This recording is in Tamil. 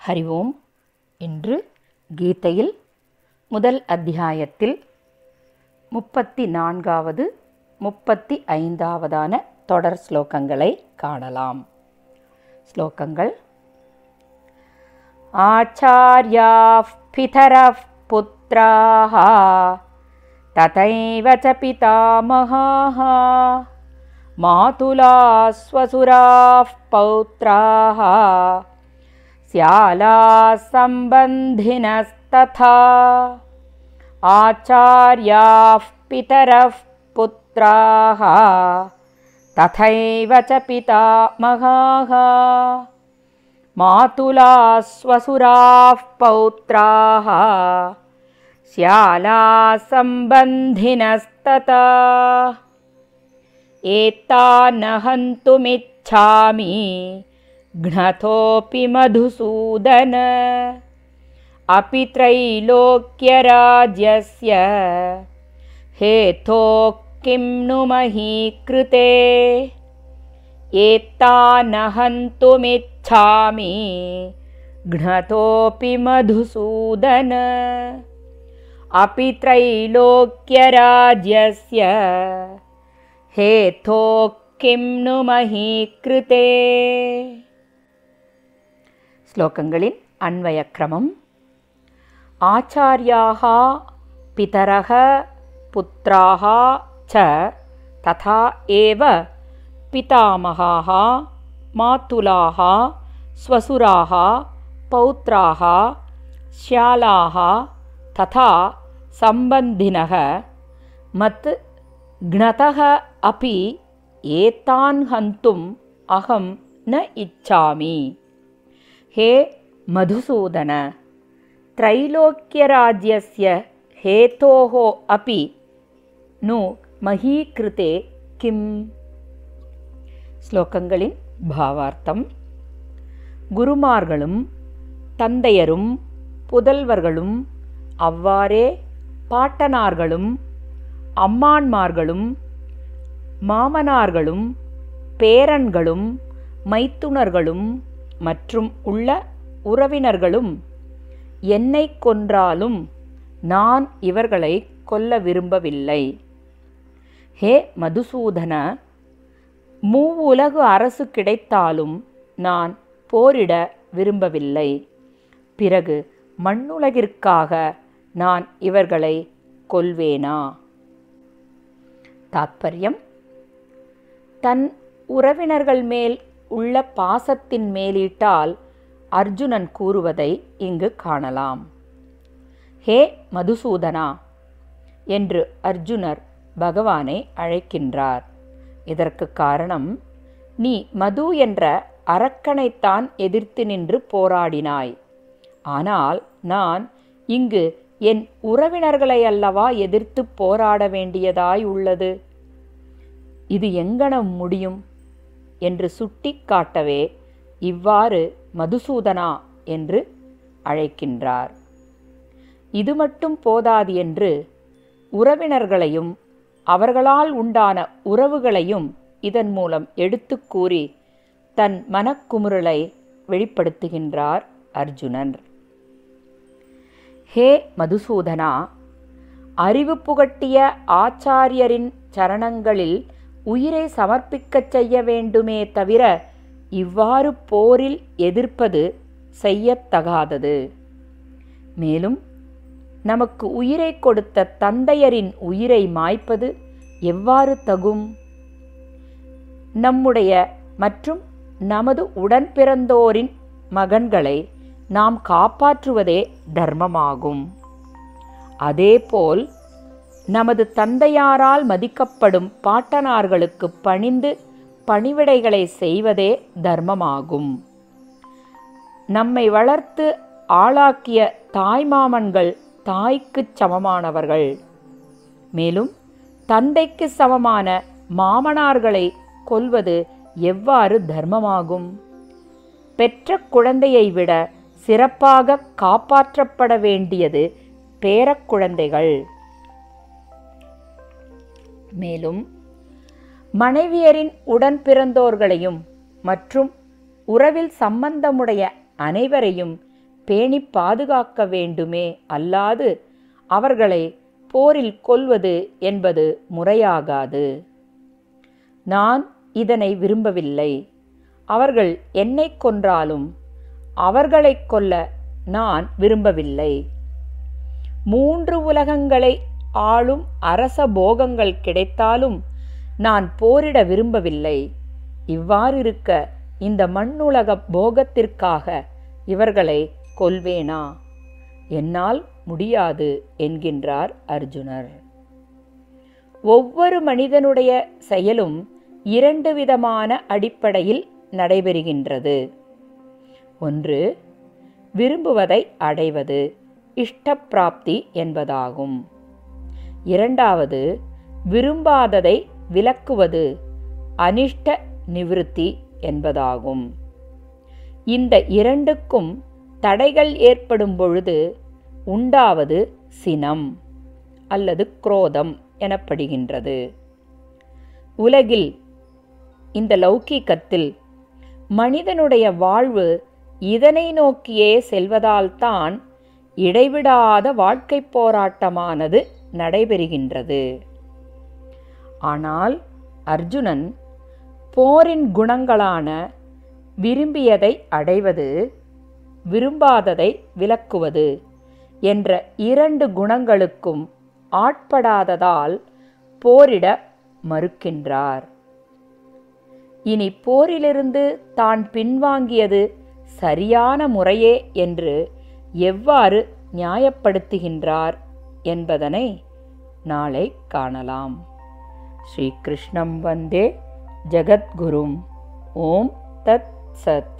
ஹரி ஓம் இன்று கீதையில் முதல் அத்தியாயத்தில் முப்பத்தி நான்காவது முப்பத்தி ஐந்தாவதான தொடர் ஸ்லோகங்களை காணலாம். ஸ்லோகங்கள் ஆச்சாரியா பிதர புத்திரா ததைவ ச பிதாமகாः மாதுலா ஸ்வசுராः பௌத்ராः स्यालाः सम्बन्धिनस्तथा आचार्याः पितरः पुत्राः तथैव च पितामहाः। मातुलाः स्वसुराः पौत्राः श्यालाः सम्बन्धिनस्तता एतान्न हन्तुमिच्छामि घ्नतोऽपि मधुसूदन। अपि त्रैलोक्यराज्यस्य हेतोः किं नु महीकृते। एतान्न हन्तुमिच्छामि घ्नतोऽपि मधुसूदन। अपि त्रैलोक्यराज्यस्य हेतोः किं नु महीकृते श्लोकङ्गिन् अन्वयक्रमम् ஆச்சாரியாக பிதரக புத்திராக च तथा एव पितामहाः मातुलाः स्वसुराः पौत्राः श्यालाः तथा सम्बन्धिनः मत् घ्नतः अपि एतान् हन्तुम् अहं न इच्छामि हे मधुसूदन त्रैलोक्यराज्यस्य हेतोः अपि नु महीकृते किम् ஸ்லோகங்களின் பாவார்த்தம் குருமார்களும் தந்தையரும் புதல்வர்களும் அவ்வாறே பாட்டனார்களும் அம்மான்மார்களும் மாமனார்களும் பேரன்களும் மைத்துனர்களும் மற்றும் உள்ள உறவினர்களும் என்னை கொன்றாலும் நான் இவர்களை கொல்ல விரும்பவில்லை. ஹே மதுசூதன மூவுலகு அரசு கிடைத்தாலும் நான் போரிட விரும்பவில்லை. பிறகு மண்ணுலகிற்காக நான் இவர்களை கொல்வேனா? தாத்பரியம். தன் உறவினர்கள் மேல் உள்ள பாசத்தின் மேலீட்டால் அர்ஜுனன் கூறுவதை இங்கு காணலாம். ஹே மதுசூதனா! என்று அர்ஜுனர் பகவானை அழைக்கின்றார். இதற்கு காரணம் நீ மது என்ற அரக்கனைத்தான் எதிர்த்து நின்று போராடினாய். ஆனால் நான் இங்கு என் உறவினர்களை அல்லவா எதிர்த்து போராட வேண்டியதாய் உள்ளது? இது எங்கனம் முடியும்? என்று சுட்டி காட்டவே இவ்வாறு மதுசூதனா என்று அழைக்கின்றார். இது மட்டும் போதாது என்று உறவினர்களையும் அவர்களால் உண்டான உறவுகளையும் இதன் மூலம் எடுத்து கூறி தன் மனக்குமுறலை வெளிப்படுத்துகின்றார் அர்ஜுனன். ஹே மதுசூதனா அறிவு புகட்டிய ஆச்சாரியரின் சரணங்களில் உயிரை சமர்ப்பிக்கச் செய்ய வேண்டுமே தவிர இவ்வாறு போரில் எதிர்ப்பது செய்யத்தகாதது. மேலும் நமக்கு உயிரை கொடுத்த தந்தையரின் உயிரை மாய்ப்பது எவ்வாறு தகும்? நம்முடைய மற்றும் நமது உடன்பிறந்தோரின் மகன்களை நாம் காப்பாற்றுவதே தர்மமாகும். அதேபோல் நமது தந்தையாரால் மதிக்கப்படும் பாட்டனார்களுக்கு பணிந்து பணிவிடைகளை செய்வதே தர்மமாகும். நம்மை வளர்த்து ஆளாக்கிய தாய்மாமன்கள் தாய்க்குச் சமமானவர்கள். மேலும் தந்தைக்கு சமமான மாமனார்களை கொல்வது எவ்வாறு தர்மமாகும்? பெற்ற குழந்தையை விட சிறப்பாக காப்பாற்றப்பட வேண்டியது பேரக்குழந்தைகள் மேலும் மனைவியரின் உடன் பிறந்தோர்களையும் மற்றும் உறவில் சம்பந்தமுடைய அனைவரையும் பேணி பாதுகாக்க வேண்டுமே அல்லாது அவர்களை போரில் கொல்வது என்பது முறையாகாது. நான் இதனை விரும்பவில்லை. அவர்கள் என்னை கொன்றாலும் அவர்களைக் கொல்ல நான் விரும்பவில்லை. மூன்று உலகங்களை ஆளும் அரச போகங்கள் கிடைத்தாலும் நான் போரிட விரும்பவில்லை. இவ்வாறிருக்க இந்த மண்ணுலக போகத்திற்காக இவர்களை கொல்வேனா? என்னால் முடியாது என்கின்றார் அர்ஜுனர். ஒவ்வொரு மனிதனுடைய செயலும் இரண்டு விதமான அடிப்படையில் நடைபெறுகின்றது. ஒன்று விரும்புவதை அடைவது இஷ்டப்பிராப்தி என்பதாகும். இரண்டாவது விரும்பாததை விலக்குவது அனிஷ்ட நிவிருத்தி என்பதாகும். இந்த இரண்டுக்கும் தடைகள் ஏற்படும் பொழுது உண்டாவது சினம் அல்லது குரோதம் எனப்படுகின்றது. உலகில் இந்த லௌகீகத்தில் மனிதனுடைய வாழ்வு இதனை நோக்கியே செல்வதால்தான் இடைவிடாத வாழ்க்கைப் போராட்டமானது நடைபெறுகின்றது. ஆனால் அர்ஜுனன் போரின் குணங்களான விரும்பியதை அடைவது விரும்பாததை விலக்குவது என்ற இரண்டு குணங்களுக்கும் ஆட்படாததால் போரிட மறுக்கின்றார். இனி போரிலிருந்து தான் பின்வாங்கியது சரியான முறையே என்று எவ்வாறு நியாயப்படுத்துகின்றார்? என்பதனை நாளை காணலாம். ஸ்ரீகிருஷ்ணம் வந்தே ஜகத்குரும். ஓம் தத் சத்.